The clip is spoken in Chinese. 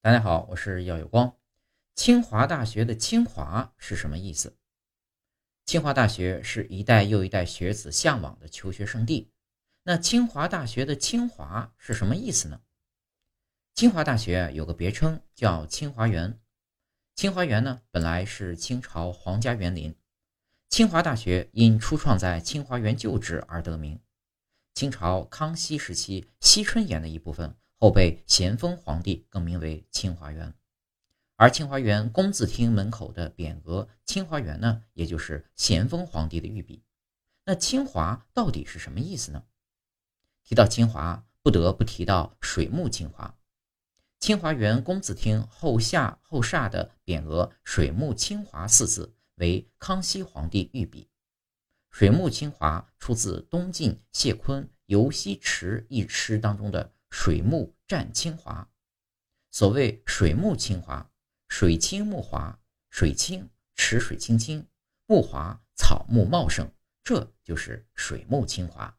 大家好，我是耀有光。清华大学的“清华”是什么意思？清华大学是一代又一代学子向往的求学圣地。那清华大学的“清华”是什么意思呢？清华大学有个别称叫清华园。清华园呢，本来是清朝皇家园林。清华大学因初创在清华园旧址而得名。清朝康熙时期惜春园的一部分。后被咸丰皇帝更名为清华园，而清华园工字厅门口的匾额“清华园”呢，也就是咸丰皇帝的御笔。那清华到底是什么意思呢？提到清华，不得不提到水木清华。清华园工字厅后下后煞的匾额“水木清华”四字为康熙皇帝御笔。水木清华出自东晋谢坤《游西池》一诗当中的。水木占清华，所谓水木清华，水清木华，水清池水清清，木华草木茂盛，这就是水木清华。